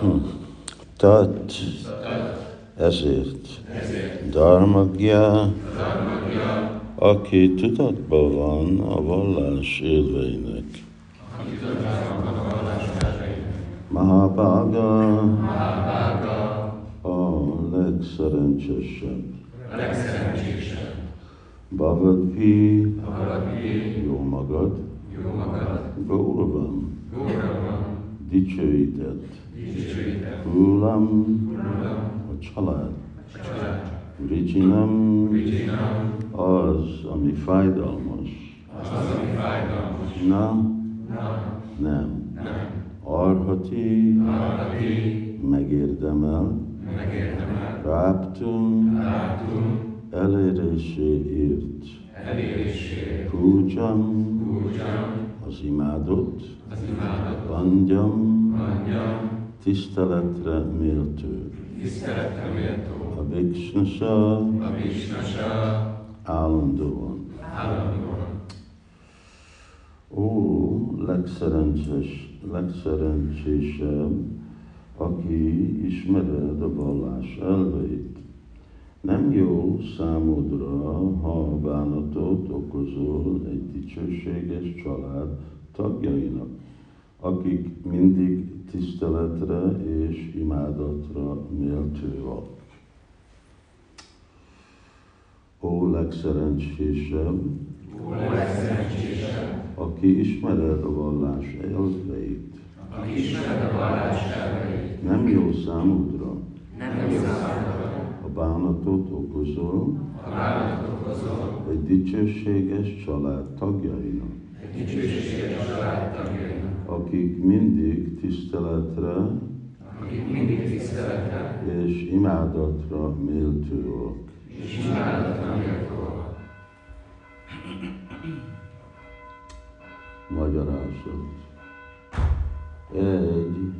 Hm. Tat, ezért. Dharmagya, aki tudatban van a vallás élveinek. Mahabhaga, a legszerencsésebb. Bhagavad jó magad, Gauravam, dicsőített, Kulam, a család, Richinam, az, ami fájdalmas, na, nem, Arhati, megérdemel, Ráptum, eléréséért, Pújam, az imádott, Bandjam, tiszteletre méltó. A Viksnasa, állandóan. Ó, legszerencsés, legszerencsésebb, aki ismered a vallás elveit. Nem jó számodra, ha bánatot okozol egy dicsőséges család tagjainak, akik mindig tiszteletre és imádatra méltőak. Ó legszerencsésebb, Ó, legszerencsésebb, aki ismered a vallás elveit. aki ismered a vallás elveit, Nem jó számodra, nem jó számodra, bánatot okozol bánatot okozol, egy dicsőséges család tagjainak, egy dicsőséges család tagjainak, akik mindig tiszteletre akik mindig tiszteletre és imádatra méltőak. és imádatra méltóak. Magyarázat. Egy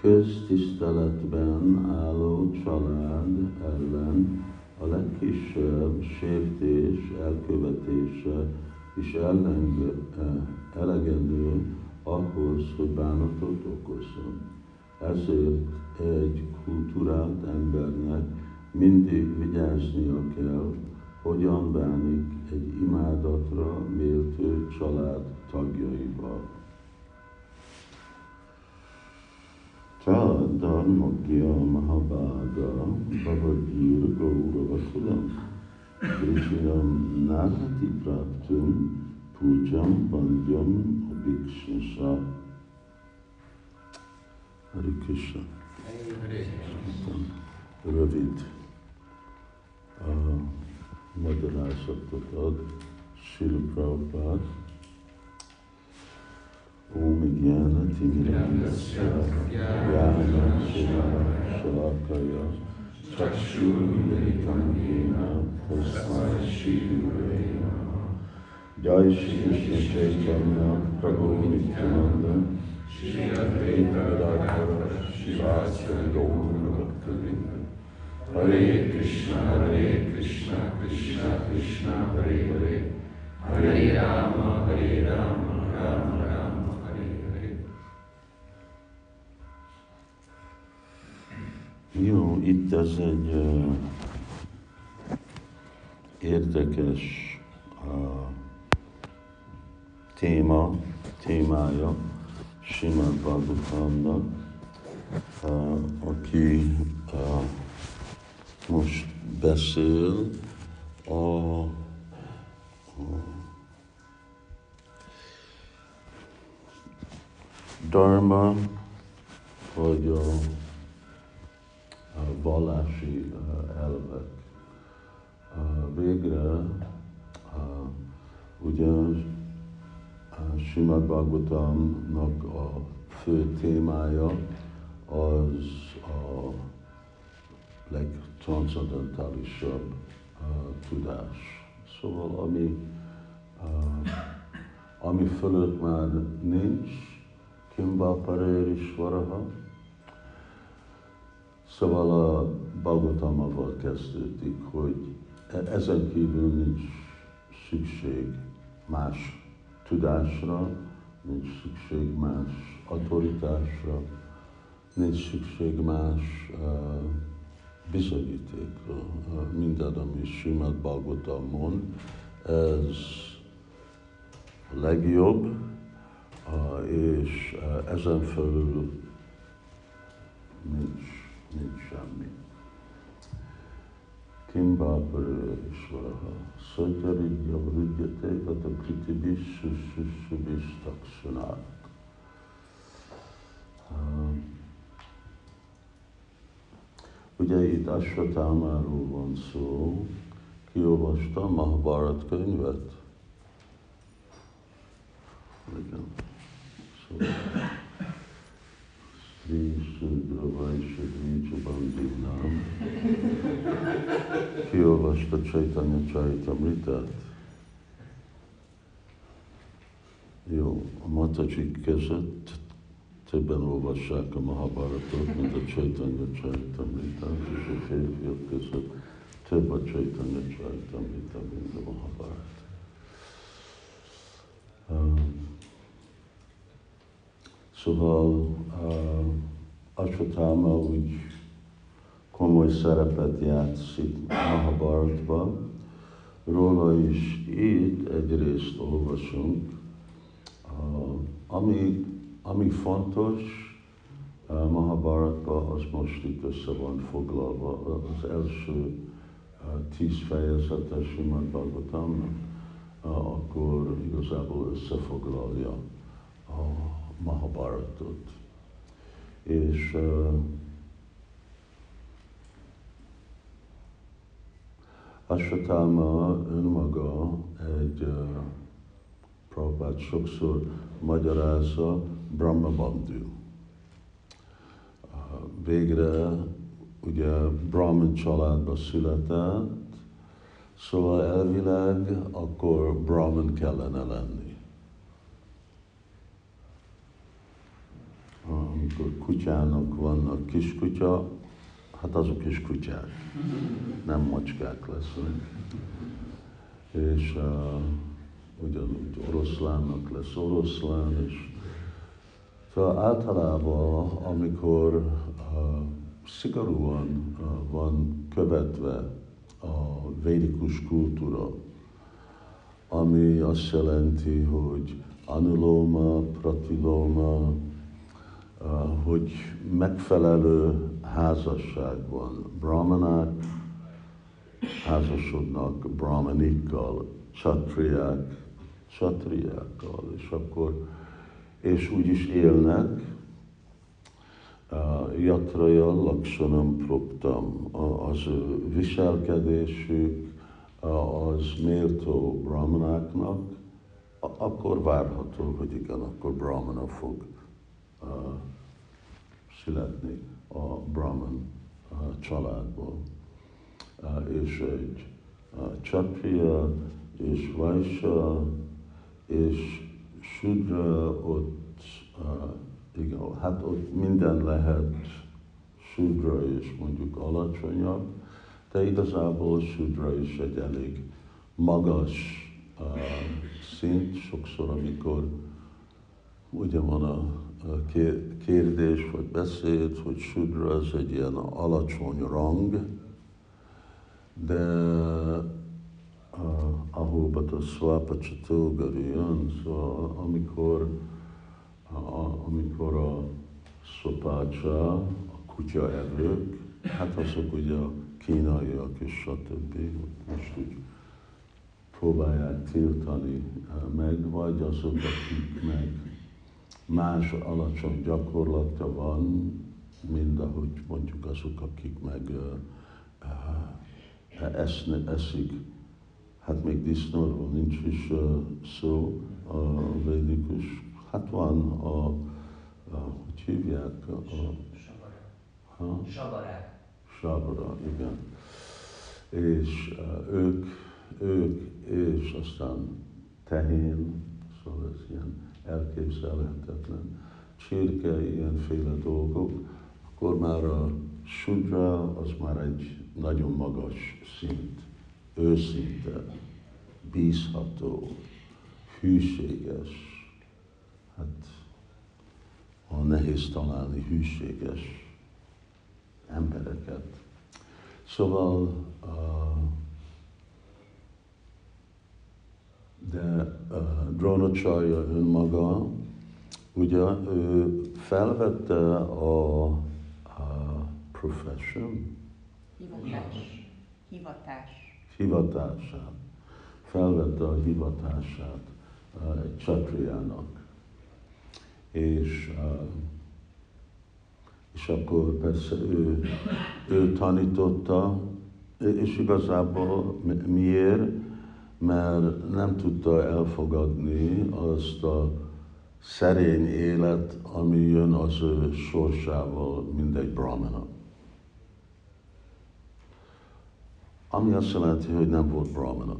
köztiszteletben álló család ellen a legkisebb sértés elkövetése is ellenge, eh, elegendő ahhoz, hogy bánatot okozzon. Ezért egy kultúrált embernek mindig vigyáznia kell, hogyan bánik egy imádatra méltő család tagjaival. Dharmagya mahabhaga bhavagir gaurava kulam Krishnam narati praptum pujam bandhyam abhikshnasa Hare Krishna. Rövid uh, magyarázatot ad Srila Prabhupád. ओम ज्ञानतिमिरान्धस्य ज्ञानशलाकया चक्षुर्मिलितं येन तस्मै श्रीगुरवे जय श्रीकृष्ण चैतन्य प्रभु नित्यानन्द श्री अद्वैत गदाधर शिवाचर गौरभक्तवृन्द हरे कृष्ण हरे कृष्ण कृष्ण कृष्ण हरे हरे हरे राम हरे राम Ram Jó, itt ez egy uh, érdekes uh, téma, témája Simad Bhagavatamnak, uh, aki uh, most beszél a, a Dharma, vagy a vallási elvek. Végre ugye Simad Bhagavatamnak a fő témája az a legtranszendentálisabb tudás. Szóval ami, ami fölött már nincs, Kimba Parérisvaraha, Szóval a Bhagavatamával kezdődik, hogy e- ezen kívül nincs szükség más tudásra, nincs szükség más autoritásra, nincs szükség más uh, bizonyítékra. Uh, minden, ami Simad Bhagavatam mond, ez a legjobb, uh, és ezen felül nincs, nincs semmi. Kimbapurishvaraha Satyaridya Vridyate Tata Kritibis Sushubis Taksunat. Ugye itt Ashwatámáról van szó, kiolvasta a Mahabharat könyvet? Igen. Szóval Sri Sudra Vaishadri Csabandinám kiolvasta Chaitanya Charitamritát. Jó, a matacsik között többen olvassák a Mahabharatot, mint a Chaitanya Charitamritát, és a férfiak között több a Chaitanya Charitamrita, mint a Mahabharat. Um, Szóval uh, Asvatama úgy komoly szerepet játszik Mahabharatban. Róla is itt egyrészt olvasunk, uh, ami, ami fontos uh, Mahabharatban, az most itt össze van foglalva. Az első uh, tíz fejezete Simad Bhagavatamnak, uh, akkor igazából összefoglalja a Mahabharatot. És Asvatama önmaga egy uh, Prabhupát sokszor magyarázza Brahma Bandhu. Uh, végre ugye Brahman családba született, szóval elvileg akkor Brahman kellene lenni. Amikor kutyának vannak kiskutya, hát azok is kutyák, nem macskák lesznek. És uh, ugyanúgy oroszlánnak lesz oroszlán, és szóval általában, amikor uh, szigorúan uh, van követve a védikus kultúra, ami azt jelenti, hogy anuloma, pratiloma, hogy megfelelő házasság van. Brahmanák házasodnak brahmanikkal, csatriák, csatriákkal, és akkor, és úgy is élnek, uh, jatraja laksanam proktam, az ő viselkedésük az méltó brahmanáknak, akkor várható, hogy igen, akkor brahmana fog uh, születni a Brahman családból. És egy Csatriya és Vaisya és Sudra ott, igen, hát ott minden lehet Sudra és mondjuk alacsonyabb, de igazából Sudra is egy elég magas szint, sokszor amikor ugye van a kérdés vagy beszéd, hogy Sudra az egy ilyen alacsony rang, de ahol a Swapa Csatógari jön, szóval amikor, amikor a szopácsa, a kutya evők, hát azok ugye a kínaiak és stb. Most úgy próbálják tiltani meg, vagy azok, akik meg más alacsony gyakorlata van, mint ahogy mondjuk azok, akik meg uh, eszne, eszik. Hát még disznóról nincs is uh, szó a védikus. Hát van a, a hogy hívják? A, ha? Sabarák. Sabara, igen. És uh, ők, ők, és aztán tehén, szóval ez ilyen elképzelhetetlen. Csirke, ilyenféle dolgok, akkor már a sudra az már egy nagyon magas szint, őszinte, bízható, hűséges. hát a nehéz találni hűséges embereket. Szóval, uh, de uh, Drónacsarja önmaga, ugye ő felvette a, a profession, Hivatás. Hivatás. hivatását, felvette a hivatását uh, egy csatriának. És, uh, és akkor persze ő, ő tanította, és igazából mi- miért? Mert nem tudta elfogadni azt a szerény élet, ami jön az ő sorsával, mint egy brahmana. Ami azt jelenti, hogy nem volt brahmana.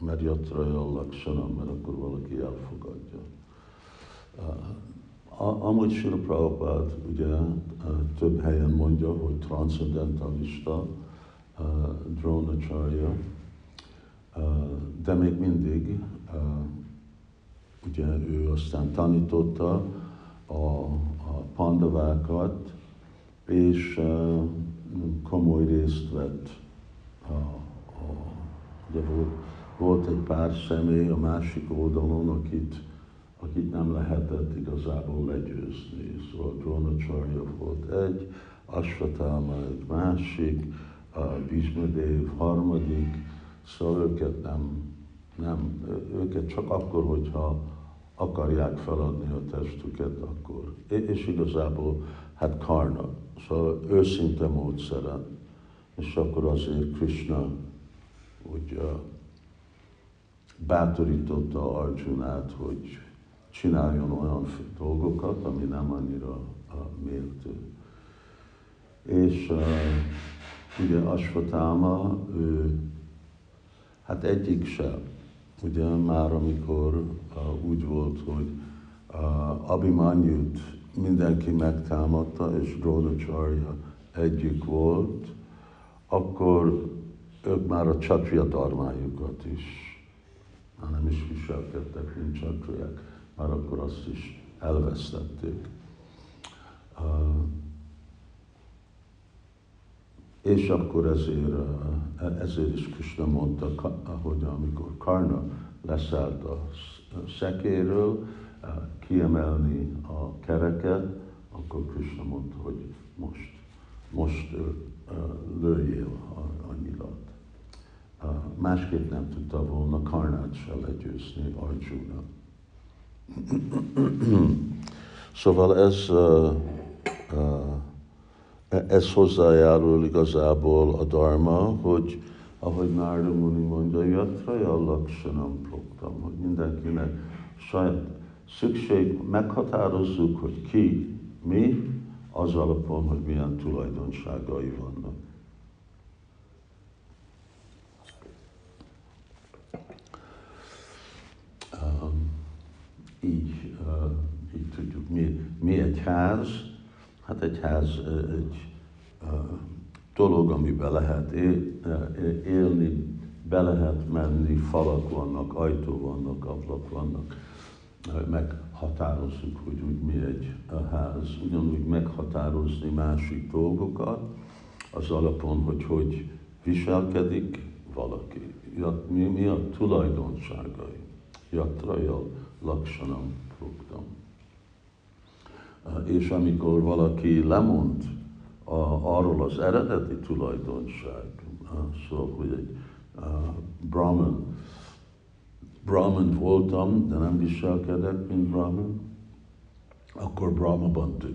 Mert jatraja laksanam, mert akkor valaki elfogadja. Amúgy Srila Prabhupád ugye több helyen mondja, hogy transzendentalista Drónacharya, uh, de még mindig ugye ő aztán tanította a, a pandavákat, és komoly részt vett. A, a, ugye volt, volt egy pár személy a másik oldalon, akit, akit nem lehetett igazából legyőzni. Szóval Drónacsarja volt egy, Asvatálma egy másik, a Bhishmadev harmadik, szóval őket nem, nem, őket csak akkor, hogyha akarják feladni a testüket, akkor. És igazából, hát karna, szóval őszinte módszeren. És akkor azért Krishna úgy uh, bátorította Arjunát, hogy csináljon olyan dolgokat, ami nem annyira uh, méltó. És uh, ugye Asvatáma, ő, hát egyik sem. Ugye már amikor uh, úgy volt, hogy uh, Abhimanyut mindenki megtámadta, és Drónacharya egyik volt, akkor ők már a csatria darmájukat is, már nem is viselkedtek, mint csatriák, már akkor azt is elvesztették. Uh, és akkor ezért, uh, ezért is Krishna mondta, hogy amikor Karna leszállt a sz- szekéről, uh, kiemelni a kereket, akkor Krishna mondta, hogy most, most lőjél a, a nyilat. Uh, másképp nem tudta volna Karnát se legyőzni Arjuna. szóval ez, uh, uh, ez hozzájárul igazából a dharma, hogy ahogy Nárda Muni mondja, jatraja laksanam proktam, hogy mindenkinek saját szükség, meghatározzuk, hogy ki, mi, az alapon, hogy milyen tulajdonságai vannak. Um, így, uh, így tudjuk, mi, mi egy ház, hát egy ház egy dolog, amiben lehet él, élni, be lehet menni, falak vannak, ajtó vannak, ablak vannak. Meghatározzuk, hogy úgy mi egy ház. Ugyanúgy meghatározni másik dolgokat, az alapon, hogy hogy viselkedik valaki. Mi, mi a tulajdonságai? Jatraja laksanam pruktam. És amikor valaki lemond a, arról az eredeti tulajdonság, szóval, hogy egy uh, Brahman, Brahman voltam, de nem viselkedek, mint Brahman, akkor Brahma Bantu.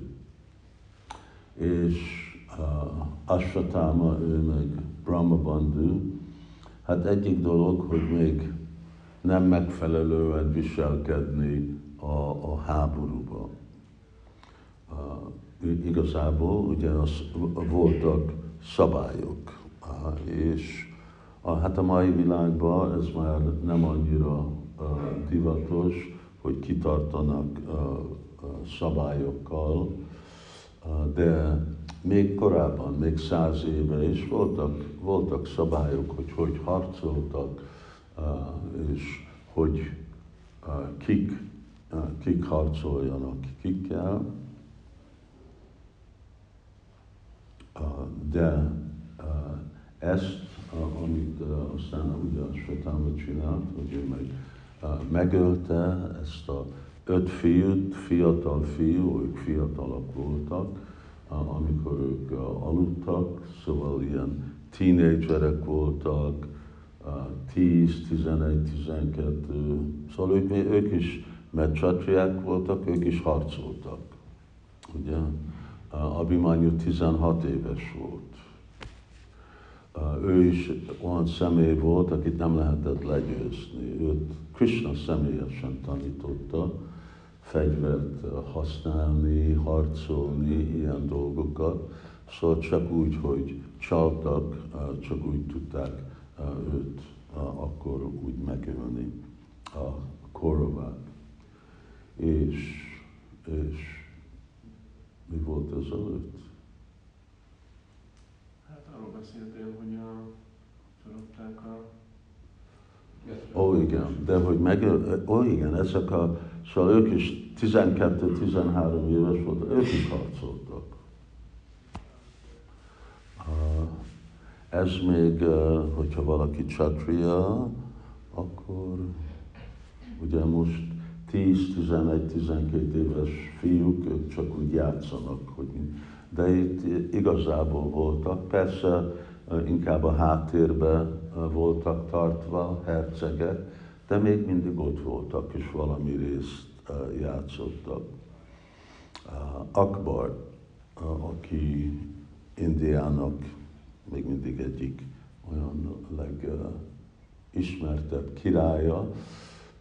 És uh, ő meg Brahma Bandhu, hát egyik dolog, hogy még nem megfelelően viselkedni a, a háborúban. Igazából ugye az, voltak szabályok, és uh, hát a mai világban ez már nem annyira divatos, hogy kitartanak szabályokkal, de még korábban, még száz éve is voltak, voltak szabályok, hogy hogy harcoltak, és hogy kik kik harcoljanak kikkel, de ezt, amit aztán ugye a Svetáma csinált, hogy ő meg megölte ezt a öt fiút, fiatal fiú, ők fiatalak voltak, amikor ők aludtak, szóval ilyen tínédzserek voltak, 10, 11, 12, szóval ők, ők is meccsatriák voltak, ők is harcoltak. Ugye? Abimanyu 16 éves volt. Ő is olyan személy volt, akit nem lehetett legyőzni. Őt Krishna személyesen tanította fegyvert használni, harcolni, ilyen dolgokat. Szóval csak úgy, hogy csaltak, csak úgy tudták őt akkor úgy megölni a korovák. És, és mi volt ez előtt? Hát arról beszéltél, hogy a, csalogták a Ó, oh, igen, de hogy meg, ó, oh, igen, ezek a, szóval ők is 12-13 éves voltak, ők is harcoltak. Ez még, hogyha valaki csatria, akkor ugye most 10-11-12 éves fiúk, ők csak úgy játszanak, hogy de itt igazából voltak. Persze inkább a háttérbe voltak tartva hercegek, de még mindig ott voltak, és valami részt játszottak. Akbar, aki Indiának még mindig egyik olyan legismertebb királya,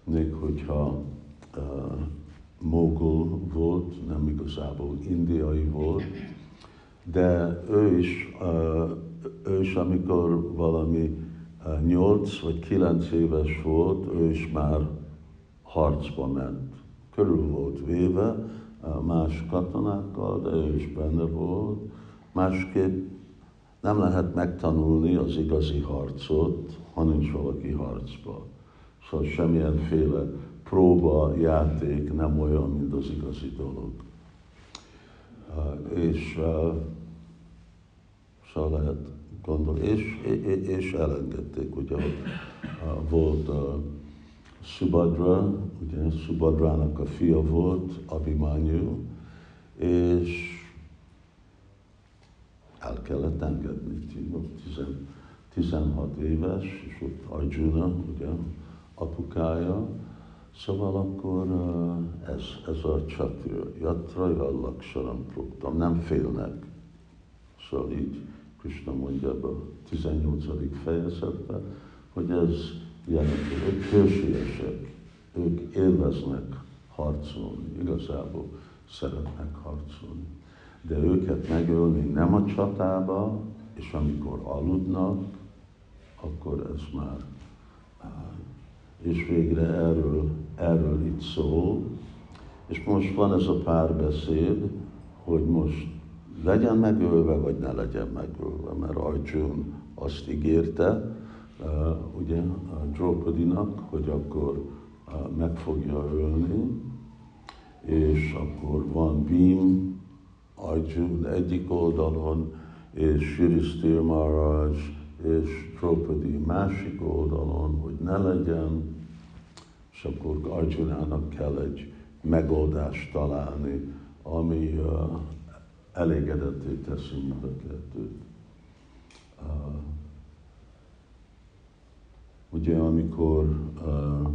még hogyha mogul volt, nem igazából indiai volt, de ő is, ő is amikor valami 8 vagy 9 éves volt, ő is már harcba ment. Körül volt véve más katonákkal, de ő is benne volt. Másképp nem lehet megtanulni az igazi harcot, ha nincs valaki harcba. Szóval semmilyenféle próba, játék nem olyan, mint az igazi dolog. És szóval lehet gondolni, és, és elengedték, ugye, volt a Subadra, ugye Subadrának a fia volt, Abhimanyu, és el kellett engedni, 16 éves, és ott Arjuna, ugye, apukája, Szóval akkor ez, ez a csatja, jatra laksaram proktam, nem félnek. Szóval így Krishna mondja ebbe a 18. fejezetben, hogy ez jelenti, ők hősiesek, ők élveznek harcolni, igazából szeretnek harcolni. De őket megölni nem a csatába, és amikor aludnak, akkor ez már és végre erről, erről itt szól. És most van ez a párbeszéd, hogy most legyen megölve, vagy ne legyen megölve, mert Arjun azt ígérte, uh, ugye, a Draupadinak, hogy akkor uh, meg fogja ölni, és akkor van Bim, Arjun egyik oldalon, és Yudhishthir Maharaj és Draupadi másik oldalon, hogy ne legyen, és akkor Arjunának kell egy megoldást találni, ami uh, elégedetté teszi mind a kettőt. Uh, ugye amikor uh,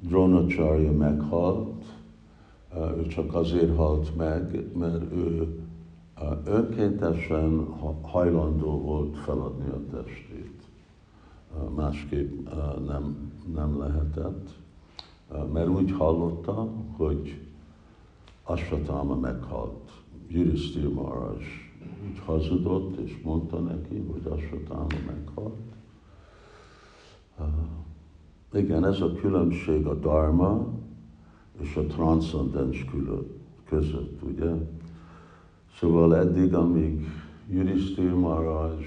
Dronacharya meghalt, uh, ő csak azért halt meg, mert ő önkéntesen hajlandó volt feladni a testét. Másképp nem, nem lehetett, mert úgy hallotta, hogy Asvatama meghalt. Yudhiszthir Maharaj úgy hazudott, és mondta neki, hogy Asvatama meghalt. Igen, ez a különbség a dharma és a transzcendens között, ugye? Szóval eddig, amíg Yudhiszthir Maharaj,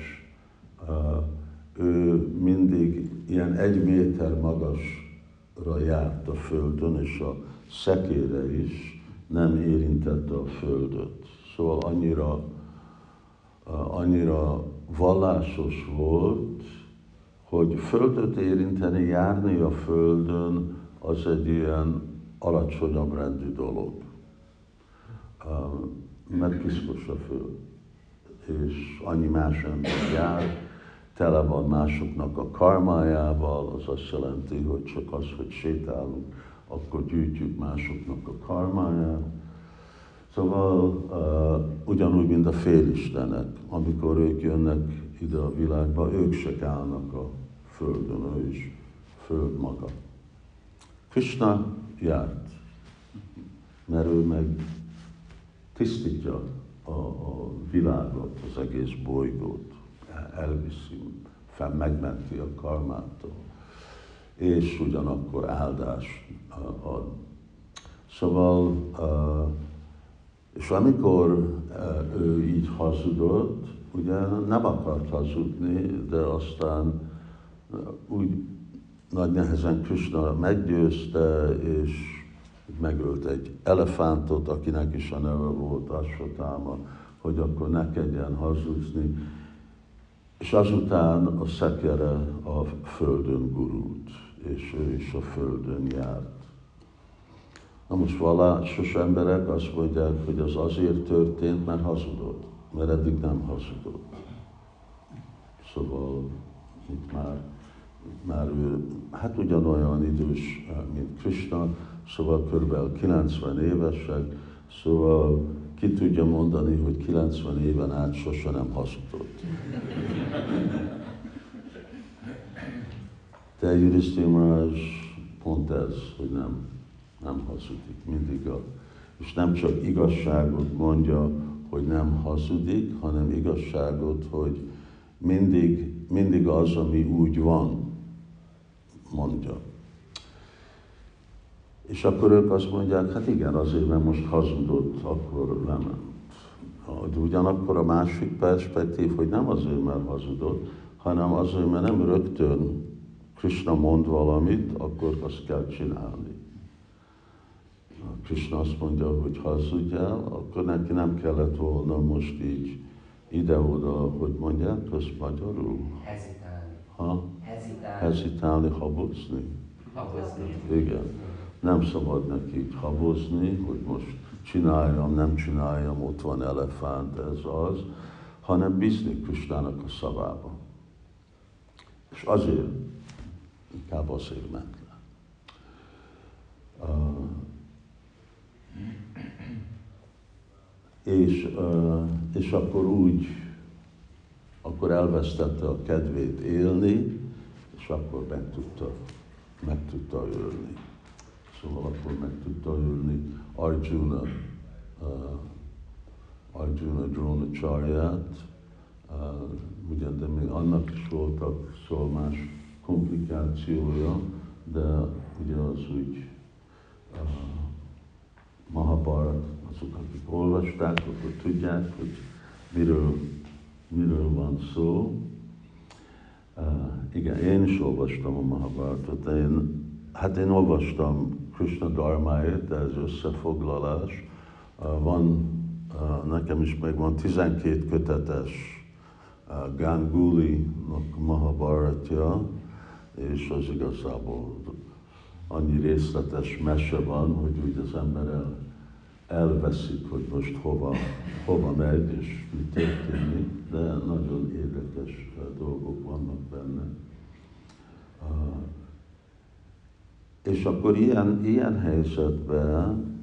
ő mindig ilyen egy méter magasra járt a földön, és a szekére is nem érintette a földöt. Szóval annyira, annyira vallásos volt, hogy földöt érinteni, járni a földön, az egy ilyen alacsonyabb rendű dolog. Mert piszkos a föld, és annyi más ember jár, tele van másoknak a karmájával, az azt jelenti, hogy csak az, hogy sétálunk, akkor gyűjtjük másoknak a karmáját. Szóval uh, ugyanúgy, mint a félistenek, amikor ők jönnek ide a világba, ők se állnak a földön, ő is föld maga. Krishna járt, mert ő meg tisztítja a, a világot, az egész bolygót, elviszi, fel, megmenti a karmától, és ugyanakkor áldás ad. Szóval, és amikor ő így hazudott, ugye nem akart hazudni, de aztán úgy nagy nehezen Krishna meggyőzte, és megölt egy elefántot, akinek is a neve volt Asvatáma, hogy akkor ne kedjen hazudni. És azután a szekere a földön gurult, és ő is a földön járt. Na most vallásos emberek azt mondják, hogy az azért történt, mert hazudott, mert eddig nem hazudott. Szóval itt már már ő hát ugyanolyan idős, mint Krishna, szóval kb. 90 évesek, szóval ki tudja mondani, hogy 90 éven át sose nem hazudott. De Yudhiszthira pont ez, hogy nem, nem hazudik, mindig a, és nem csak igazságot mondja, hogy nem hazudik, hanem igazságot, hogy mindig, mindig az, ami úgy van, mondja. És akkor ők azt mondják, hát igen, azért, mert most hazudott, akkor lement. De ugyanakkor a másik perspektív, hogy nem azért, mert hazudott, hanem azért, mert nem rögtön Krishna mond valamit, akkor azt kell csinálni. Krishna azt mondja, hogy hazudjál, akkor neki nem kellett volna most így ide-oda, hogy mondják, azt magyarul? Hezitálni. Ha? Hezitálni. hezitálni, habozni. Habozni. Igen. Nem szabad neki így habozni, hogy most csináljam, nem csináljam, ott van elefánt, ez az, hanem bízni Kristának a szavába. És azért, inkább azért ment le. Uh, és, uh, és akkor úgy, akkor elvesztette a kedvét élni, és akkor meg tudta, meg tudta ölni. Szóval akkor meg tudta ölni Arjuna, uh, Arjuna Dronacharját, uh, ugyan, de még annak is voltak szóval más komplikációja, de ugye az úgy uh, Mahabharat, azok, akik olvasták, akkor tudják, hogy miről, miről van szó. Uh, igen, én is olvastam a Mahabharatot, én, hát én olvastam Krishna Dharmáját, de ez összefoglalás. Uh, van, uh, nekem is megvan 12 kötetes uh, Mahabharatja, és az igazából annyi részletes mese van, hogy úgy az ember el, elveszik, hogy most hova, hova megy és mi történik, de nagyon érdekes dolgok vannak benne. És akkor ilyen, ilyen helyzetben,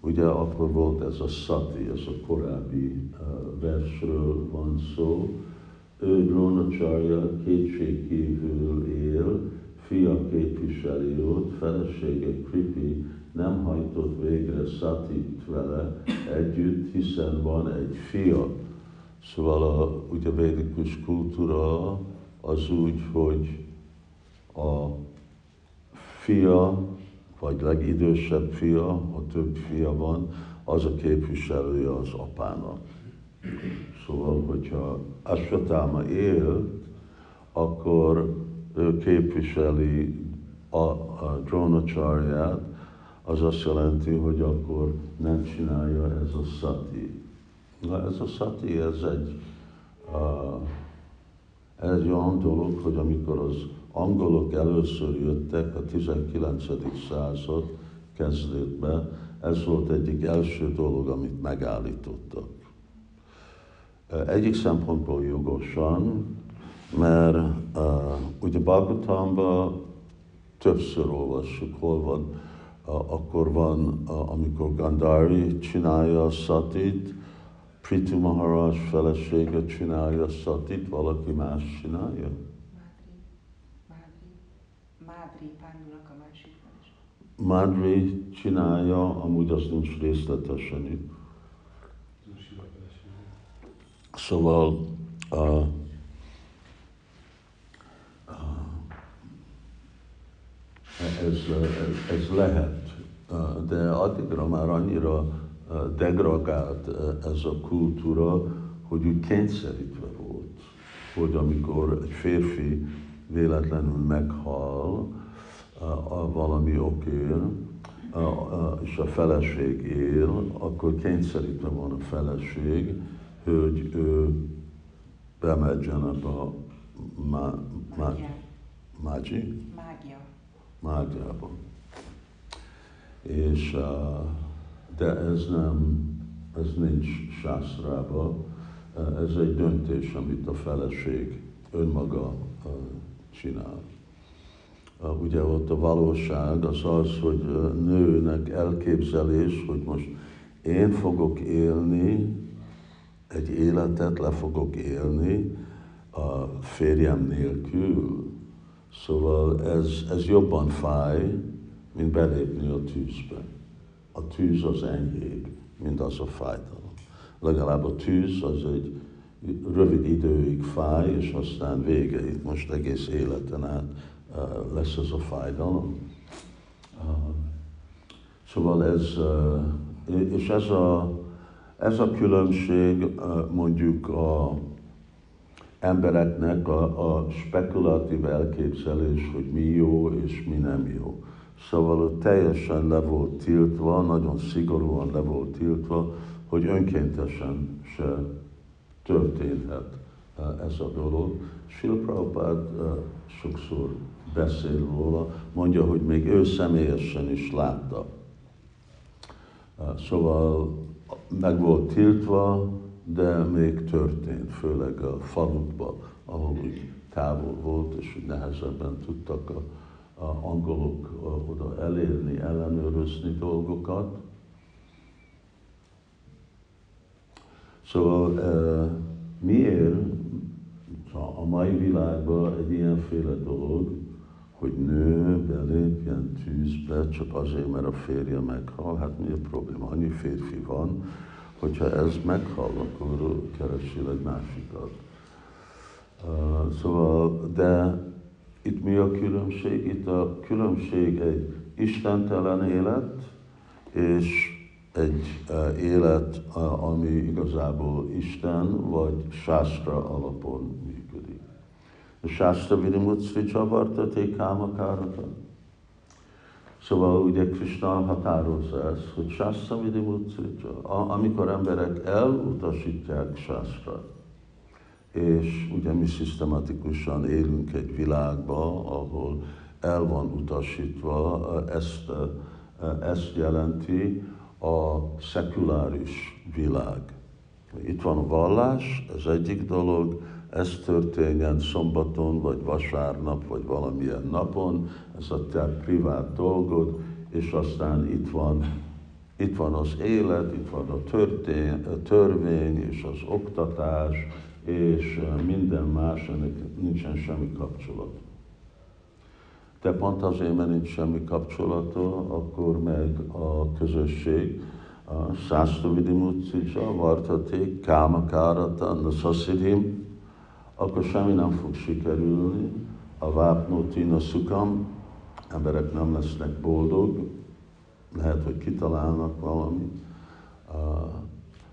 ugye akkor volt ez a szati, ez a korábbi versről van szó, ő Drónacsarja kétségkívül él, fia képviseli őt, felesége Kripi nem hajtott végre Satit vele együtt, hiszen van egy fia. Szóval a, ugye a védikus kultúra az úgy, hogy a fia, vagy legidősebb fia, ha több fia van, az a képviselője az apának. Szóval, hogyha Asvatáma élt, akkor ő képviseli a, a drónacsarját, az azt jelenti, hogy akkor nem csinálja ez a sati. Na ez a sati, ez egy, uh, ez egy olyan dolog, hogy amikor az angolok először jöttek a 19. század kezdetben, ez volt egyik első dolog, amit megállítottak. Egyik szempontból jogosan, mert uh, ugye Bhagavatamban többször olvassuk, hol van, uh, akkor van, uh, amikor Gandhari csinálja a szatit, Prithu Maharaj felesége csinálja a szatit, valaki más csinálja? Mádri. Mádri. Mádri Pándunak a másik feleség. Madri csinálja, amúgy az nincs részletesen itt. Szóval uh, ez, ez, ez lehet, de addigra már annyira degradált uh, ez a kultúra, hogy úgy kényszerítve volt, hogy amikor egy férfi véletlenül meghal, a valami okért, és a feleség él, akkor kényszerítve van a feleség, hogy ő bemegyen ebbe a má, má, mági, Mágia. mágiába. És, de ez nem, ez nincs sászrába, ez egy döntés, amit a feleség önmaga csinál. Ugye ott a valóság az az, hogy nőnek elképzelés, hogy most én fogok élni egy életet, le fogok élni a férjem nélkül. Szóval ez, ez jobban fáj, mint belépni a tűzbe. A tűz az enyhébb, mint az a fájdalom. Legalább a tűz az egy rövid időig fáj, és aztán vége. Itt most egész életen át lesz ez a fájdalom. Uh, szóval ez, uh, és ez a, ez a különbség uh, mondjuk a embereknek a, a spekulatív elképzelés, hogy mi jó és mi nem jó. Szóval ott teljesen le volt tiltva, nagyon szigorúan le volt tiltva, hogy önkéntesen se történhet ez a dolog. Sila Prabhupád sokszor beszél róla, mondja, hogy még ő személyesen is látta. Szóval meg volt tiltva, de még történt, főleg a falukban, ahol úgy távol volt, és úgy nehezebben tudtak a, a angolok oda elérni, ellenőrizni dolgokat. Szóval uh, miért a mai világban egy ilyenféle dolog, hogy nő belépjen tűzbe csak azért, mert a férje meghal, hát mi a probléma? Annyi férfi van, hogyha ez meghal, akkor keresél egy másikat. Uh, szóval, de itt mi a különbség? Itt a különbség egy istentelen élet, és egy uh, élet, uh, ami igazából Isten vagy Sásztra alapon működik. A Sásztra Vidimutsri Csavartate Kámakárata. Szóval ugye Krishna határozza ezt, hogy Sásztra Vidimutsri amikor emberek elutasítják Sásztra, és ugye mi szisztematikusan élünk egy világba, ahol el van utasítva, ezt, ezt jelenti, a szekuláris világ. Itt van a vallás, az egyik dolog, ez történjen szombaton, vagy vasárnap, vagy valamilyen napon, ez a te privát dolgod, és aztán itt van, itt van az élet, itt van a, történ, a törvény, és az oktatás, és minden más, ennek nincsen semmi kapcsolat. De pont azért, mert nincs semmi kapcsolata, akkor meg a közösség, a Sászta Vidimucicsa, Vartaték, Kámakárata, Nasasidim, akkor semmi nem fog sikerülni, a Vápnótina Szukam, emberek nem lesznek boldog, lehet, hogy kitalálnak valamit.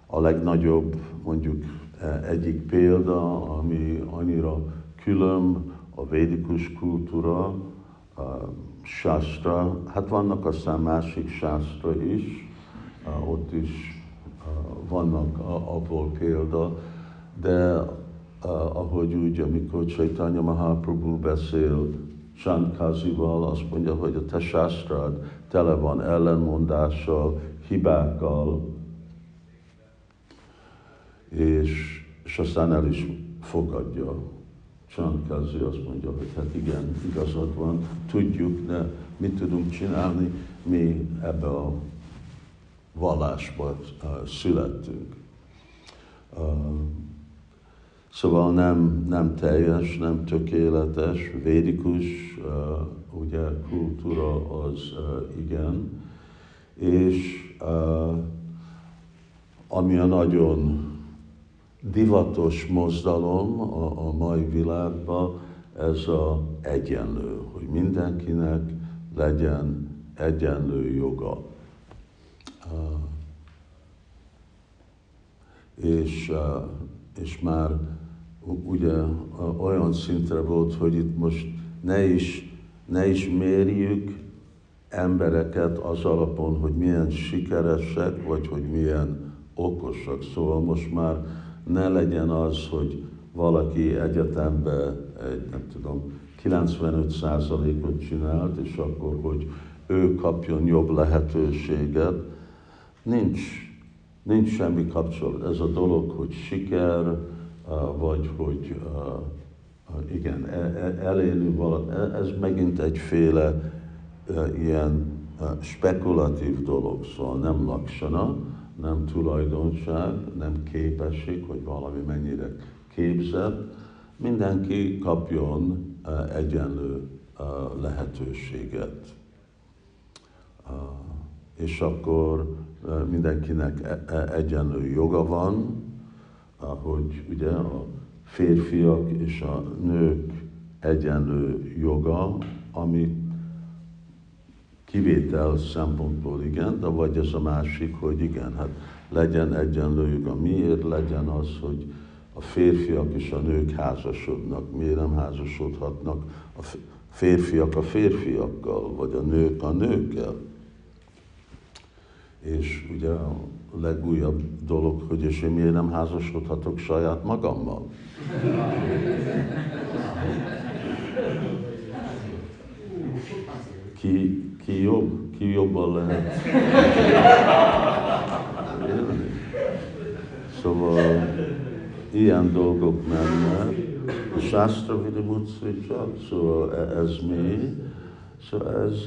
A legnagyobb, mondjuk egyik példa, ami annyira külön a védikus kultúra, Shastra, hát vannak aztán másik Shastra is, ott is vannak abból példa, de ahogy úgy, amikor Chaitanya Mahaprabhu beszél Shankazival, azt mondja, hogy a te sástrád tele van ellenmondással, hibákkal, és, és aztán el is fogadja. Shankazi azt mondja, hogy hát igen, igazad van, tudjuk, de mit tudunk csinálni, mi ebbe a vallásba születtünk. Szóval nem, nem teljes, nem tökéletes, védikus, uh, ugye kultúra az uh, igen, és uh, ami a nagyon divatos mozdalom a, a mai világban, ez a egyenlő, hogy mindenkinek legyen egyenlő joga. Uh, és, uh, és már ugye olyan szintre volt, hogy itt most ne is, ne is mérjük embereket az alapon, hogy milyen sikeresek, vagy hogy milyen okosak. Szóval most már ne legyen az, hogy valaki egyetembe egy, nem tudom, 95%-ot csinált, és akkor, hogy ő kapjon jobb lehetőséget. Nincs, nincs semmi kapcsolat. Ez a dolog, hogy siker, vagy hogy igen, e, e, elérni valamit. Ez megint egyféle ilyen spekulatív dolog, szóval nem laksana, nem tulajdonság, nem képesség, hogy valami mennyire képzett, mindenki kapjon egyenlő lehetőséget. És akkor mindenkinek e, egyenlő joga van, hogy ugye a férfiak és a nők egyenlő joga, ami kivétel szempontból igen, de vagy ez a másik, hogy igen, hát legyen egyenlő joga. Miért legyen az, hogy a férfiak és a nők házasodnak, miért nem házasodhatnak a férfiak a férfiakkal, vagy a nők a nőkkel? És ugye a legújabb dolog, hogy és én miért nem házasodhatok saját magammal. Ki, ki jobb, ki jobban lehet. Szóval ilyen dolgok mennek. A Shastra Vidimutsi csak, szóval e- ez mi? Szóval ez,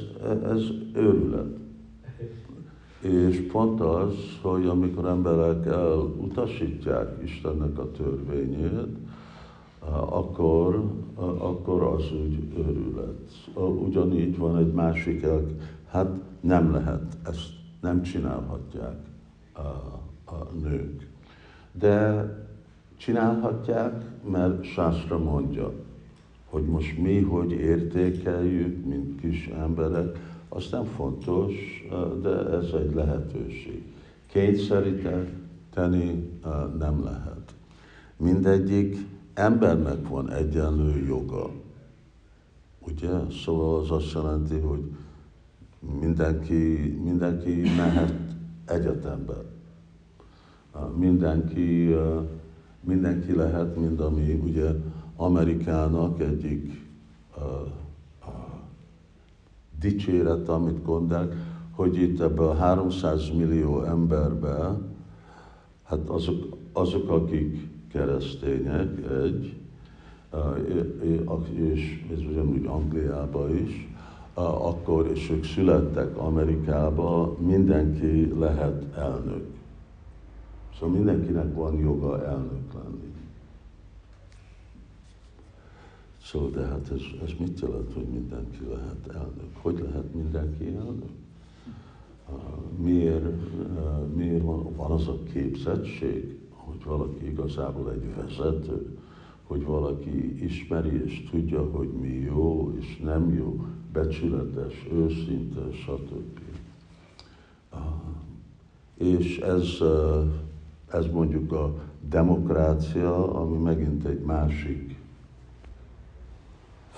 ez őrület. És pont az, hogy amikor emberek elutasítják Istennek a törvényét, akkor, akkor az úgy őrület. Ugyanígy van egy másik, hát nem lehet, ezt nem csinálhatják a, a nők. De csinálhatják, mert Sászra mondja, hogy most mi hogy értékeljük, mint kis emberek, az nem fontos, de ez egy lehetőség. Kényszeríteni nem lehet. Mindegyik embernek van egyenlő joga. Ugye? Szóval az azt jelenti, hogy mindenki, mindenki mehet egyetembe. Mindenki, mindenki lehet, mint ami ugye Amerikának egyik dicséret, amit gondolják, hogy itt ebben a 300 millió emberben, hát azok, azok akik keresztények, egy, és ez ugyanúgy Angliában is, akkor, és ők születtek Amerikába, mindenki lehet elnök. Szóval mindenkinek van joga elnök lenni. Szóval, de hát ez, ez mit jelent, hogy mindenki lehet elnök? Hogy lehet mindenki elnök? Miért, miért van, van az a képzettség, hogy valaki igazából egy vezető, hogy valaki ismeri és tudja, hogy mi jó és nem jó, becsületes, őszinte, stb. És ez, ez mondjuk a demokrácia, ami megint egy másik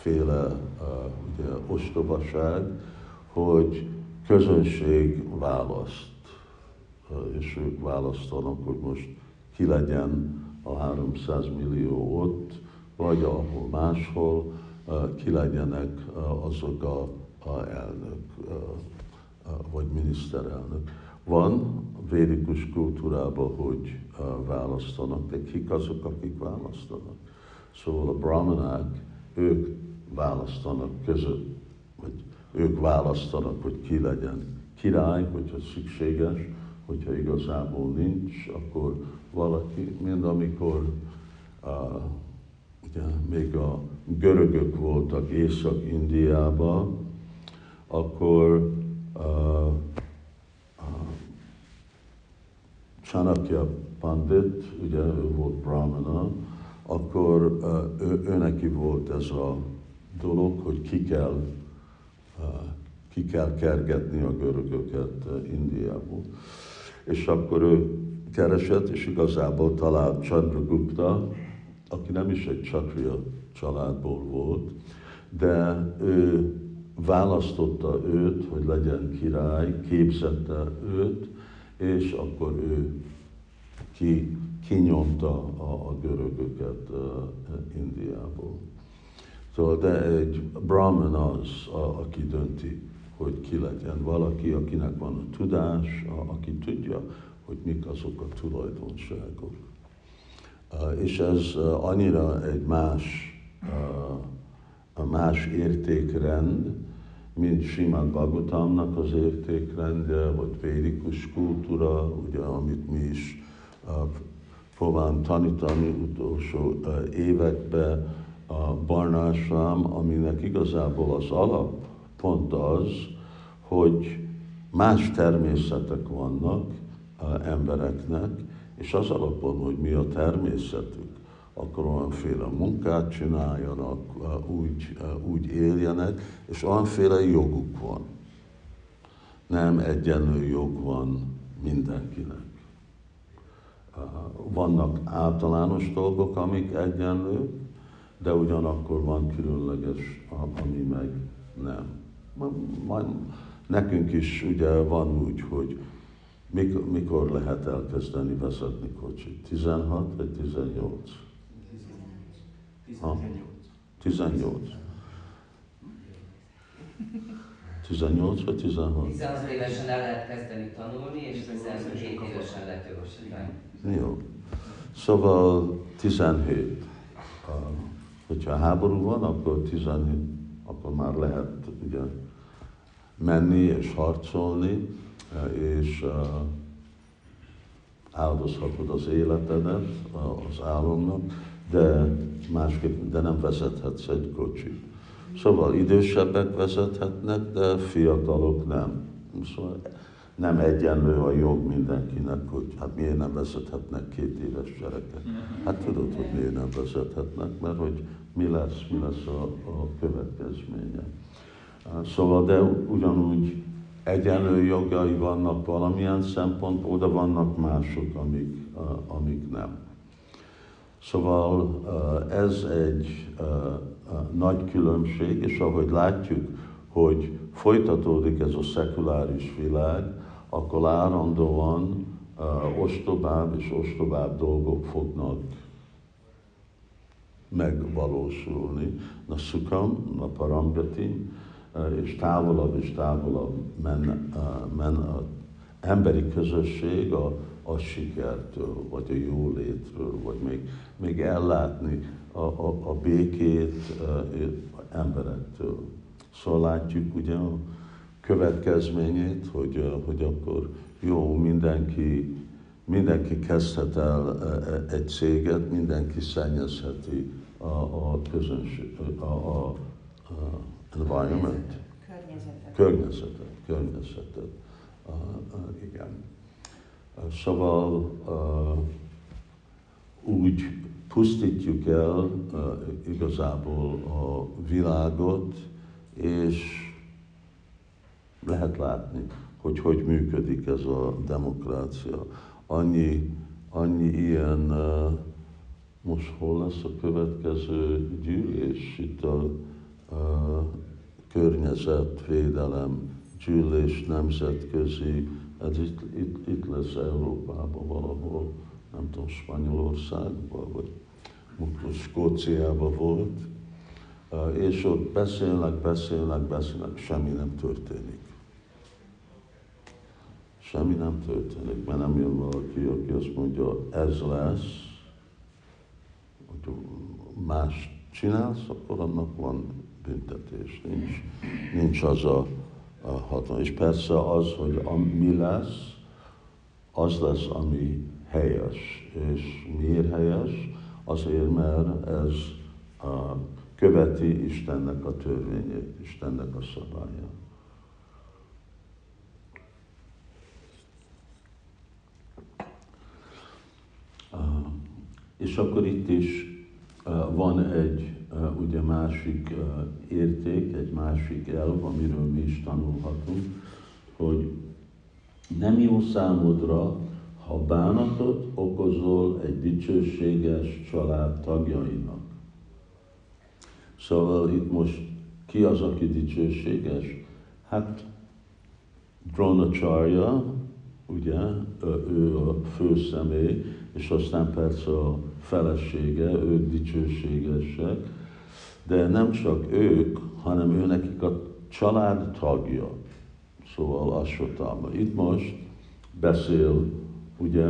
féle ugye, ostobaság, hogy közönség választ, és ők választanak, hogy most ki legyen a 300 millió ott, vagy ahol máshol, ki legyenek azok a, a elnök, vagy miniszterelnök. Van védikus kultúrában, hogy választanak, de kik azok, akik választanak? Szóval a brahmanák, ők választanak között, vagy ők választanak, hogy ki legyen király, hogyha szükséges, hogyha igazából nincs, akkor valaki, mint amikor uh, ugye, még a görögök voltak Észak-Indiában, akkor uh, uh, Chanakya Pandit, ugye ő volt brahmana, akkor uh, ő, ő neki volt ez a dolog, hogy ki kell, uh, ki kell kergetni a görögöket uh, Indiából. És akkor ő keresett, és igazából talált Chandragupta, aki nem is egy Chatriya családból volt, de ő választotta őt, hogy legyen király, képzette őt, és akkor ő ki, kinyomta a, a görögöket uh, Indiából. Szóval de egy brahman az, a, aki dönti, hogy ki legyen. Valaki, akinek van a tudás, a, aki tudja, hogy mik azok a tulajdonságok. És ez annyira egy más, a más értékrend, mint Simán Bhagavatamnak az értékrendje, vagy védikus kultúra, ugye, amit mi is próbálunk tanítani utolsó években, a Barnásrám, aminek igazából az alap pont az, hogy más természetek vannak embereknek, és az alapon, hogy mi a természetük, akkor olyanféle munkát csináljanak, úgy, úgy éljenek, és olyanféle joguk van. Nem egyenlő jog van mindenkinek. Vannak általános dolgok, amik egyenlők, de ugyanakkor van különleges, ami meg nem. Nekünk is ugye van úgy, hogy mikor, mikor lehet elkezdeni vezetni kocsit? 16 vagy 18? 18. 18 vagy 16? 16 évesen el lehet kezdeni tanulni, és 17 évesen lehet jogosítani. Jó. Szóval 17. Hogyha háború van, akkor 17, akkor már lehet ugye menni és harcolni, és áldozhatod az életedet az álomnak, de másképp, de nem vezethetsz egy kocsit. Szóval idősebbek vezethetnek, de fiatalok nem. Szóval nem egyenlő a jog mindenkinek, hogy hát miért nem vezethetnek két éves gyerekek. Hát tudod, hogy miért nem vezethetnek, mert hogy mi lesz, mi lesz a, a következménye. Szóval, de ugyanúgy egyenlő jogai vannak valamilyen szempontból, de vannak mások, amik, amik nem. Szóval ez egy nagy különbség, és ahogy látjuk, hogy folytatódik ez a szekuláris világ, akkor állandóan ostobább és ostobább dolgok fognak megvalósulni. Na szukam, na parambati, és távolabb és távolabb men, men az emberi közösség a, a sikertől, vagy a jólétről, vagy még, még ellátni a, a, a békét a emberektől. Szóval látjuk ugye a következményét, hogy, hogy akkor jó, mindenki, mindenki kezdhet el egy céget, mindenki szennyezheti a, a közönség, a, a, a environment. Környezetet. Környezetet, környezetet. Uh, uh, igen. Uh, szóval úgy pusztítjuk el igazából a világot, és lehet látni, hogy hogy működik ez a demokrácia. Annyi, annyi ilyen, most hol lesz a következő gyűlés? Itt a környezetvédelem, gyűlés nemzetközi, ez itt, itt, itt lesz Európában valahol, nem tudom, Spanyolországban, vagy Skóciában volt, és ott beszélnek, beszélnek, beszélnek, semmi nem történik. Semmi nem történik, mert nem jön valaki, aki azt mondja, ez lesz, hogy más csinálsz, akkor annak van büntetés, nincs, nincs az a, a hatalom. És persze az, hogy a, mi lesz, az lesz, ami helyes. És miért helyes? Azért, mert ez a, követi Istennek a törvényét, Istennek a szabályát. És akkor itt is van egy ugye másik érték, egy másik elv, amiről mi is tanulhatunk, hogy nem jó számodra, ha bánatot okozol egy dicsőséges család tagjainak. Szóval itt most ki az, aki dicsőséges? Hát Dronacharya, ugye, ő a fő személy, és aztán persze a felesége, ők dicsőségesek, de nem csak ők, hanem ő nekik a család tagja. Szóval Asvatama. Itt most beszél ugye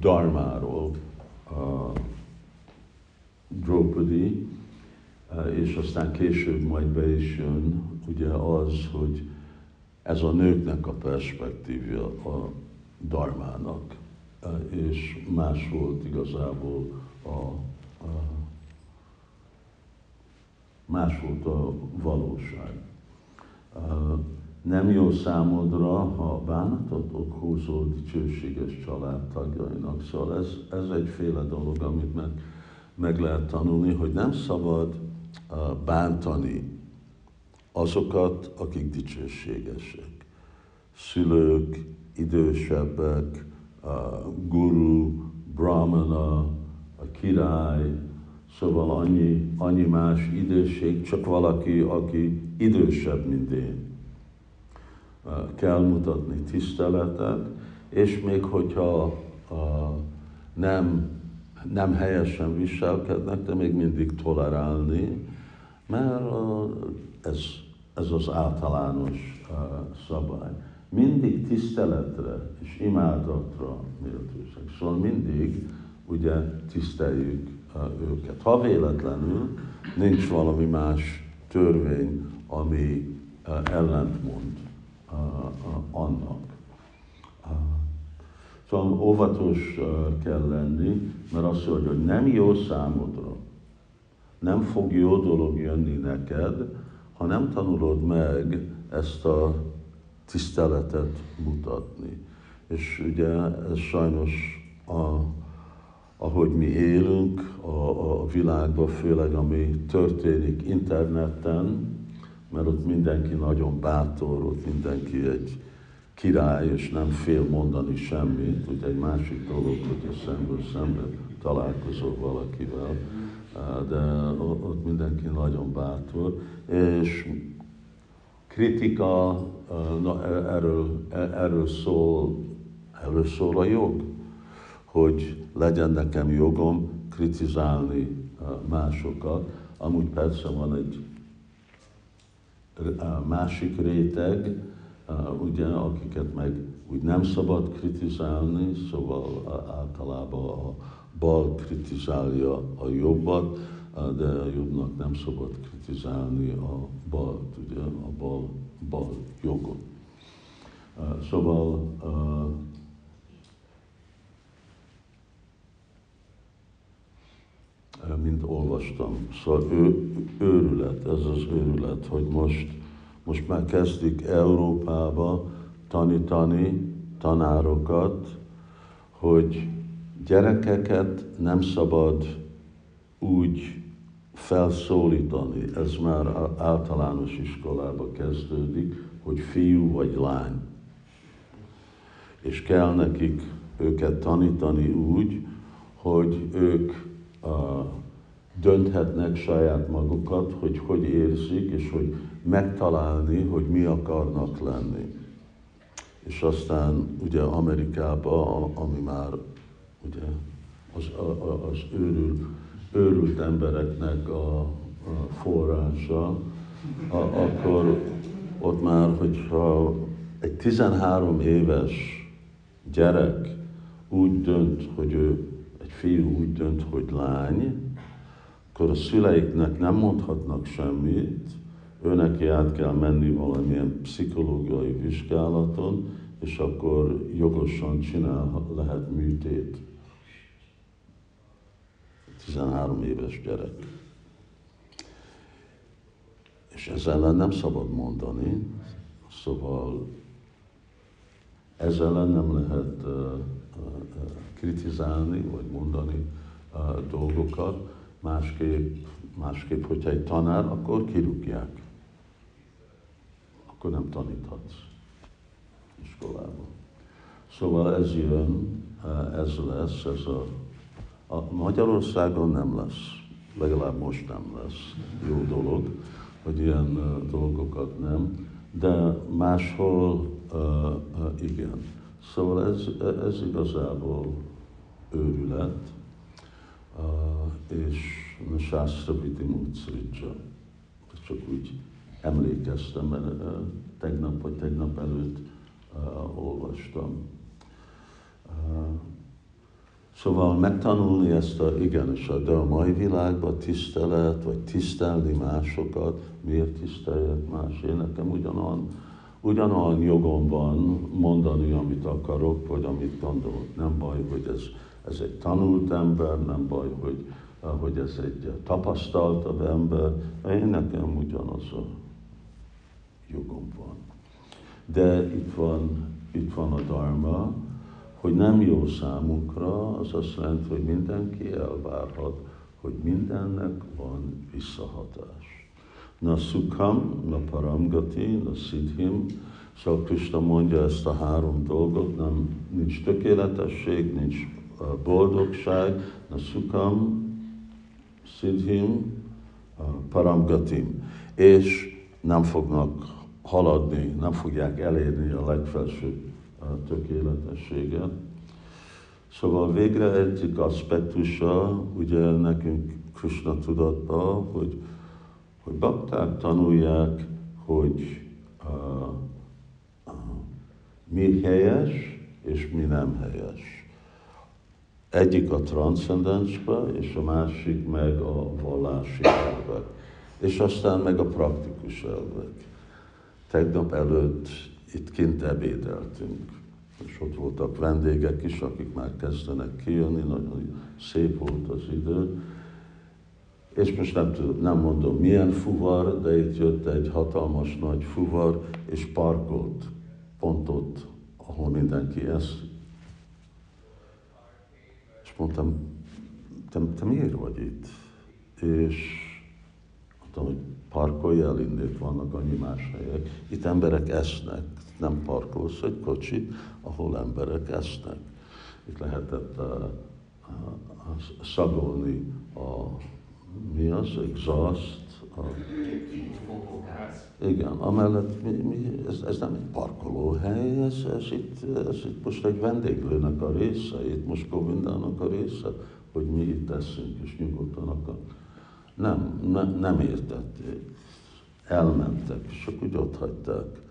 Darmáról, a Draupadi, és aztán később majd be is jön ugye az, hogy ez a nőknek a perspektívja a darmának, és más volt igazából a, a más volt a valóság. Nem jó számodra, ha bánatot okozol dicsőséges családtagjainak. Szóval ez, ez egyféle dolog, amit meg, meg lehet tanulni, hogy nem szabad bántani azokat, akik dicsőségesek. Szülők, idősebbek, guru, brahmana, a király, Szóval annyi, annyi más időség, csak valaki, aki idősebb, mint én. Kell mutatni tiszteletet, és még hogyha nem, nem helyesen viselkednek, de még mindig tolerálni, mert ez, ez az általános szabály. Mindig tiszteletre és imádatra méltóság. Szóval mindig ugye tiszteljük őket. Ha véletlenül nincs valami más törvény, ami ellentmond annak. Szóval óvatos kell lenni, mert azt mondja, hogy nem jó számodra, nem fog jó dolog jönni neked, ha nem tanulod meg ezt a tiszteletet mutatni. És ugye ez sajnos a ahogy mi élünk a, a világban, főleg ami történik interneten, mert ott mindenki nagyon bátor, ott mindenki egy király, és nem fél mondani semmit. Ugye egy másik dolog, hogy a szemből szemben találkozol valakivel, de ott mindenki nagyon bátor, és kritika, na, erről, erről szól, erről szól a jog hogy legyen nekem jogom kritizálni másokat. Amúgy persze van egy másik réteg, ugye, akiket meg úgy nem szabad kritizálni, szóval általában a bal kritizálja a jobbat, de a jobbnak nem szabad kritizálni a balt, ugye, a bal, bal jogot. Szóval mint olvastam. Szóval ő, őrület, ez az őrület, hogy most, most már kezdik Európába tanítani tanárokat, hogy gyerekeket nem szabad úgy felszólítani, ez már általános iskolába kezdődik, hogy fiú vagy lány. És kell nekik őket tanítani úgy, hogy ők dönthetnek saját magukat, hogy hogy érzik, és hogy megtalálni, hogy mi akarnak lenni. És aztán ugye Amerikában, ami már ugye az, az őrült, őrült embereknek a, a forrása, a, akkor ott már, hogyha egy 13 éves gyerek úgy dönt, hogy ő, egy fiú úgy dönt, hogy lány, akkor a szüleiknek nem mondhatnak semmit, őnek át kell menni valamilyen pszichológiai vizsgálaton, és akkor jogosan csinál lehet műtét. 13 éves gyerek. És ezzel ellen nem szabad mondani, szóval ezzel ellen nem lehet uh, uh, kritizálni, vagy mondani uh, dolgokat, másképp, másképp, hogyha egy tanár, akkor kirúgják. Akkor nem taníthatsz iskolában. Szóval ez jön, ez lesz, ez a, a Magyarországon nem lesz, legalább most nem lesz jó dolog, hogy ilyen dolgokat nem, de máshol uh, uh, igen. Szóval ez, ez igazából őrület, uh, és Sászra Viti. Csak úgy emlékeztem, mert uh, tegnap vagy tegnap előtt uh, olvastam. Uh, Szóval megtanulni ezt a, igen, és a, de a mai világban tisztelet, vagy tisztelni másokat, miért tiszteljek más? Én nekem ugyanolyan, ugyanolyan jogom van mondani, amit akarok, vagy amit gondolok. Nem baj, hogy ez, ez egy tanult ember, nem baj, hogy, hogy ez egy tapasztaltabb ember. Én nekem ugyanaz a jogom van. De itt van, itt van a dharma, hogy nem jó számunkra, az azt jelenti, hogy mindenki elvárhat, hogy mindennek van visszahatás. Na szukham, na paramgati, na siddhim, szóval Krishna mondja ezt a három dolgot, nem, nincs tökéletesség, nincs boldogság, na szukham, siddhim, paramgatim, és nem fognak haladni, nem fogják elérni a legfelsőbb tökéletességet. Szóval végre egyik aspektusa, ugye nekünk Krishna tudatba, hogy, hogy bakták tanulják, hogy uh, uh, mi helyes és mi nem helyes. Egyik a transzcendensbe, és a másik meg a vallási elvek. És aztán meg a praktikus elvek. Tegnap előtt itt kint ebédeltünk, és ott voltak vendégek is, akik már kezdenek kijönni, nagyon szép volt az idő, és most nem, tudom, nem mondom milyen fuvar, de itt jött egy hatalmas nagy fuvar, és parkolt pont ott, ahol mindenki eszik. És mondtam, te, te miért vagy itt? És mondtam, hogy parkolj el, innét vannak annyi más helyek. Itt emberek esznek, nem parkolsz egy kocsit, ahol emberek esznek. Itt lehetett uh, uh, szagolni a, mi az, exhaust, a, igen, amellett mi, mi, ez, ez nem egy parkolóhely, ez, ez, itt, ez itt most egy vendéglőnek a része, itt most Govindának a része, hogy mi itt teszünk és nyugodtan akar. Nem, ne, nem értették. Elmentek, és csak úgy ott hagyták.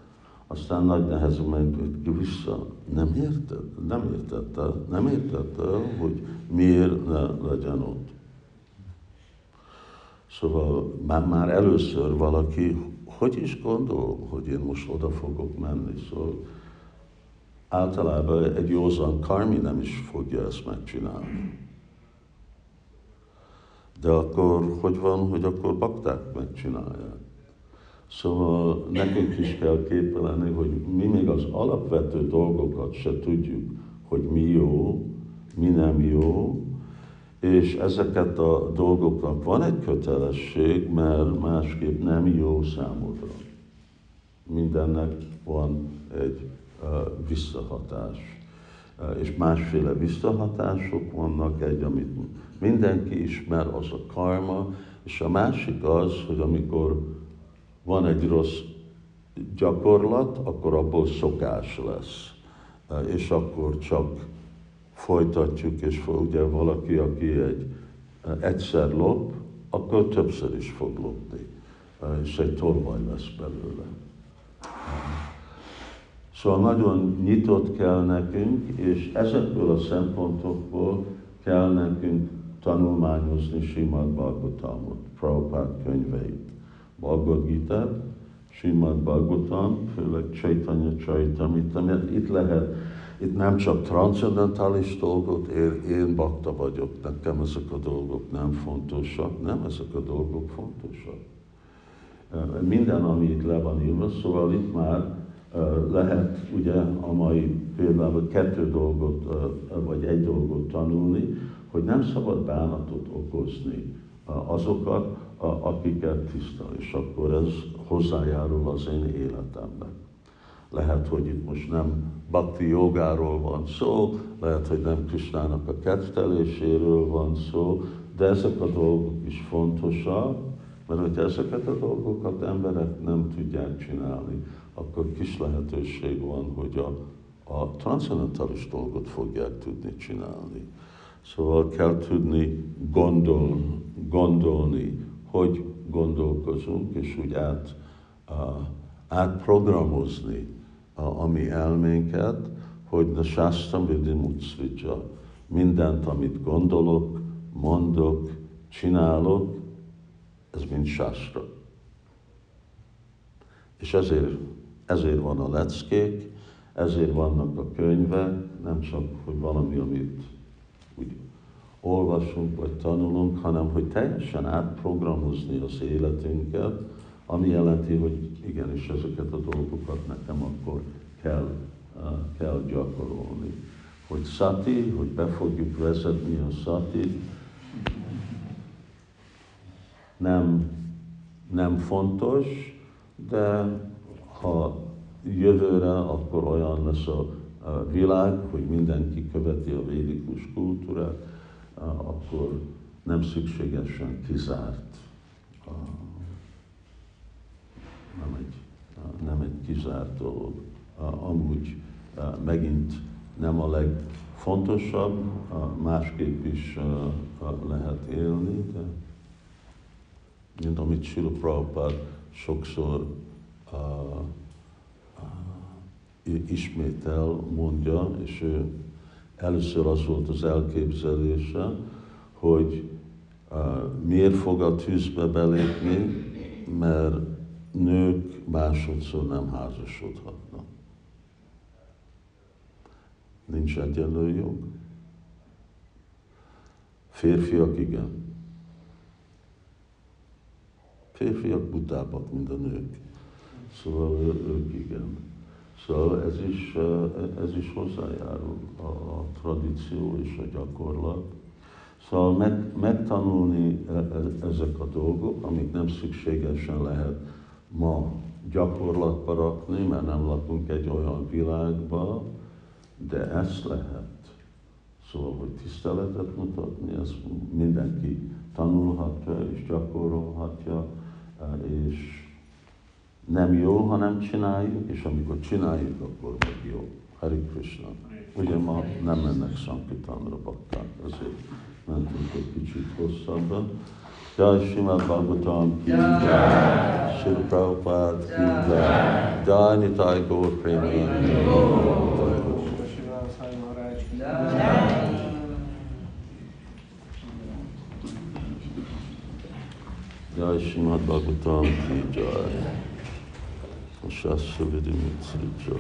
Aztán nagy nehezen ment vissza. Nem érted? Nem értette, nem értette, hogy miért ne legyen ott. Szóval már, már először valaki, hogy is gondol, hogy én most oda fogok menni. Szóval általában egy józan karmi nem is fogja ezt megcsinálni. De akkor hogy van, hogy akkor bakták megcsinálják? Szóval nekünk is kell képelni, hogy mi még az alapvető dolgokat se tudjuk, hogy mi jó, mi nem jó, és ezeket a dolgoknak van egy kötelesség, mert másképp nem jó számodra. Mindennek van egy uh, visszahatás. És másféle visszahatások vannak, egy, amit mindenki ismer, az a karma, és a másik az, hogy amikor van egy rossz gyakorlat, akkor abból szokás lesz. És akkor csak folytatjuk, és ugye valaki, aki egy egyszer lop, akkor többször is fog lopni, és egy tolvaj lesz belőle. Szóval nagyon nyitott kell nekünk, és ezekből a szempontokból kell nekünk tanulmányozni Simad Bhagavatamot, Prabhupád könyveit. Bhagavad Gita, Simad Bhagavatam, főleg Chaitanya Chaitamita, itt lehet, itt nem csak transzendentális dolgok, én, én bakta vagyok, nekem ezek a dolgok nem fontosak, nem ezek a dolgok fontosak. Minden, ami itt le van írva, szóval itt már lehet ugye a mai például kettő dolgot, vagy egy dolgot tanulni, hogy nem szabad bánatot okozni azokat, akiket tiszta, és akkor ez hozzájárul az én életemnek. Lehet, hogy itt most nem bhakti jogáról van szó, lehet, hogy nem Krisnának a ketteléséről van szó, de ezek a dolgok is fontosak, mert hogyha ezeket a dolgokat emberek nem tudják csinálni, akkor kis lehetőség van, hogy a, a transzendentális dolgot fogják tudni csinálni. Szóval kell tudni gondol, gondolni, hogy gondolkozunk, és úgy át, uh, átprogramozni a, a mi elménket, hogy a Shastam Vidimutsvija, mindent, amit gondolok, mondok, csinálok, ez mind Shastra. És ezért, ezért van a leckék, ezért vannak a könyvek, nem csak, hogy valami, amit úgy olvasunk vagy tanulunk, hanem hogy teljesen átprogramozni az életünket, ami jelenti, hogy igenis ezeket a dolgokat nekem akkor kell, kell gyakorolni. Hogy szati, hogy be fogjuk vezetni a szati, nem, nem fontos, de ha jövőre, akkor olyan lesz a, világ, hogy mindenki követi a védikus kultúrát, akkor nem szükségesen kizárt, nem egy, nem egy kizárt dolog. Amúgy megint nem a legfontosabb, másképp is lehet élni, de mint amit Sila Prabhupád sokszor uh, uh, ismétel, mondja, és ő először az volt az elképzelése, hogy uh, miért fog a tűzbe belépni, mert nők másodszor nem házasodhatnak. Nincs egyenlő jog. Férfiak igen. Férfiak butábbak, mint a nők. Szóval ők igen. Szóval ez is, ez is hozzájárul a, a tradíció és a gyakorlat. Szóval meg, megtanulni e, e, ezek a dolgok, amik nem szükségesen lehet ma gyakorlatba rakni, mert nem lakunk egy olyan világban, de ezt lehet. Szóval, hogy tiszteletet mutatni, ezt mindenki tanulhatja és gyakorolhatja, és nem jó, ha nem csináljuk, és amikor csináljuk, akkor meg jó. Hari Krishna. Ugye ma nem mennek Sankitánra bakták, ezért mentünk egy kicsit hosszabban. Jai Srimad Bhagavatam ki jai, Sri Prabhupada ki jai, Jai Nitai Gaur Premanandi. Jai Srimad Bhagavatam ki jai. Shastra Vidimitsrija.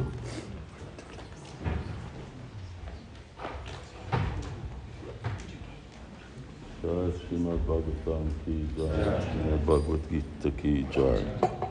Jai Srimad Bhagavatam ki jai, Srimad Bhagavad Gita ki jai.